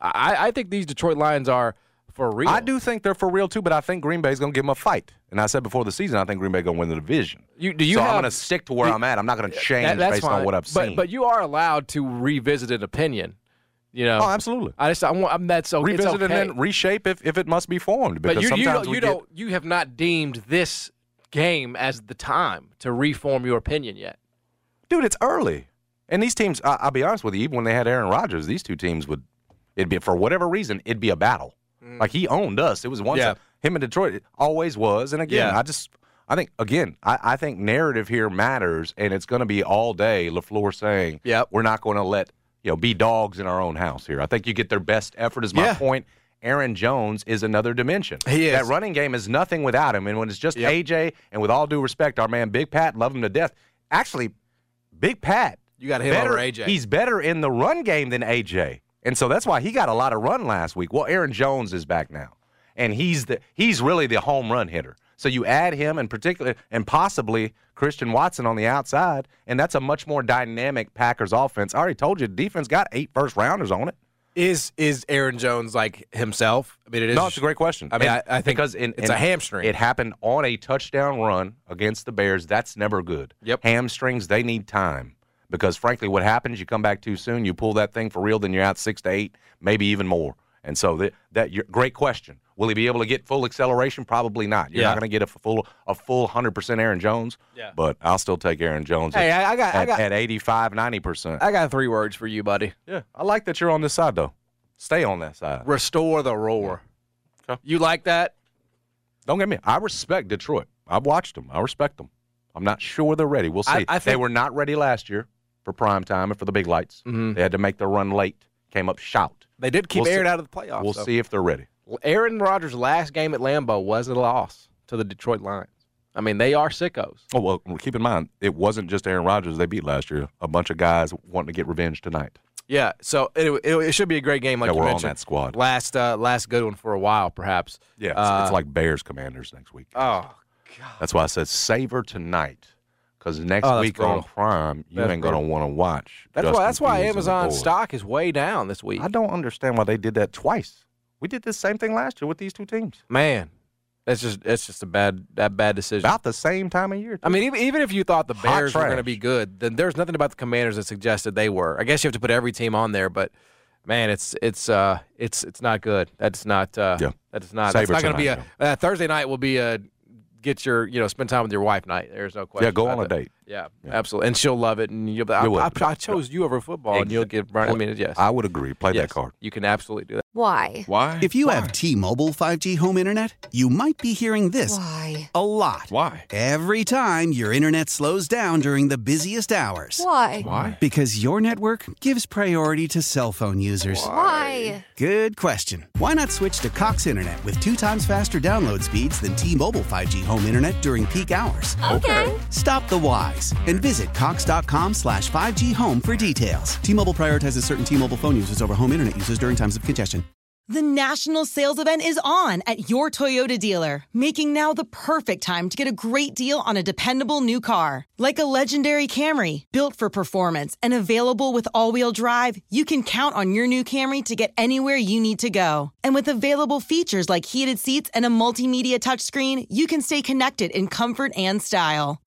I, I think these Detroit Lions are for real. I do think they're for real too, but I think Green Bay's going to give them a fight. And I said before the season, I think Green Bay going to win the division. You, do you so have, I'm going to stick to where I'm at. I'm not going to change that, based fine. on what I've but, seen. But you are allowed to revisit an opinion. You know, oh, absolutely. I just I want I'm, that's okay. Revisit okay. and then reshape if, if it must be formed. Because but you, sometimes you, you get, don't you have not deemed this game as the time to reform your opinion yet, dude. It's early, and these teams. I, will be honest with you. Even when they had Aaron Rodgers, these two teams would it'd be for whatever reason it'd be a battle. Mm. Like he owned us. It was once yeah. him in Detroit. It always was. And again, yeah. I just I think again I, I think narrative here matters, and it's going to be all day. Lafleur saying, "Yeah, we're not going to let you know be dogs in our own house here." I think you get their best effort. Is my yeah. point. Aaron Jones is another dimension. He is. That running game is nothing without him. And when it's just yep. AJ, and with all due respect, our man Big Pat, love him to death. Actually, Big Pat, you got him better, over AJ. He's better in the run game than AJ. And so that's why he got a lot of run last week. Well, Aaron Jones is back now. And he's the he's really the home run hitter. So you add him and particular and possibly Christian Watson on the outside, and that's a much more dynamic Packers offense. I already told you the defense got eight first rounders on it. Is is Aaron Jones like himself? I mean, it is. No, it's a great question. I mean, I, I think because in, it's in, a hamstring. It happened on a touchdown run against the Bears. That's never good. Yep. Hamstrings, they need time because frankly, what happens? You come back too soon, you pull that thing for real, then you're out six to eight, maybe even more. And so that that great question. Will he be able to get full acceleration? Probably not. You're yeah. not going to get a full a full hundred percent Aaron Jones. Yeah. But I'll still take Aaron Jones. Hey, at, I got at, I got at 85, 90 percent. I got three words for you, buddy. Yeah, I like that you're on this side though. Stay on that side. Restore the roar. Okay. You like that? Don't get me. I respect Detroit. I've watched them. I respect them. I'm not sure they're ready. We'll see. I, I think, they were not ready last year for prime time and for the big lights. Mm-hmm. They had to make the run late. Came up shout. They did keep we'll Aaron see. out of the playoffs. We'll though. see if they're ready. Aaron Rodgers' last game at Lambeau was a loss to the Detroit Lions. I mean, they are sickos. Oh well, keep in mind it wasn't just Aaron Rodgers they beat last year. A bunch of guys wanting to get revenge tonight. Yeah, so it, it, it should be a great game, like yeah, you we're mentioned. on that squad. Last uh, last good one for a while, perhaps. Yeah, it's, Uh, it's like Bears Commanders next week. Oh God. That's why I said savor tonight, because next Oh, week on. Prime you That's ain't gonna want to watch. That's Justin why. That's why Fields Amazon stock is way down this week. I don't understand why they did that twice. We did the same thing last year with these two teams. Man, that's just that's just a bad that bad decision. About the same time of year. I mean, even, even if you thought the Hot Bears were going to be good, then there's nothing about the Commanders that suggested they were. I guess you have to put every team on there, but man, it's it's uh it's it's not good. That's not uh Yeah. that's not Savor that's not going to be a uh, Thursday night will be a get your you know spend time with your wife night. There's no question. yeah, go on a date. Yeah, absolutely, and she'll love it. And you'll. I, I, I chose you over football, and you'll get. Brian, I mean, yes, I would agree. Play yes, that card. You can absolutely do that. Why? Why? If you have T-Mobile 5G home internet, you might be hearing this Why? a lot. Why? Every time your internet slows down during the busiest hours. Why? Why? Because your network gives priority to cell phone users. Why? Good question. Why not switch to Cox Internet with two times faster download speeds than T-Mobile 5G home internet during peak hours? Okay. Stop the and visit cox.com slash 5G home for details. T-Mobile prioritizes certain T-Mobile phone users over home internet users during times of congestion. The national sales event is on at your Toyota dealer, making now the perfect time to get a great deal on a dependable new car. Like a legendary Camry, built for performance and available with all wheel drive, you can count on your new Camry to get anywhere you need to go. And with available features like heated seats and a multimedia touchscreen, you can stay connected in comfort and style.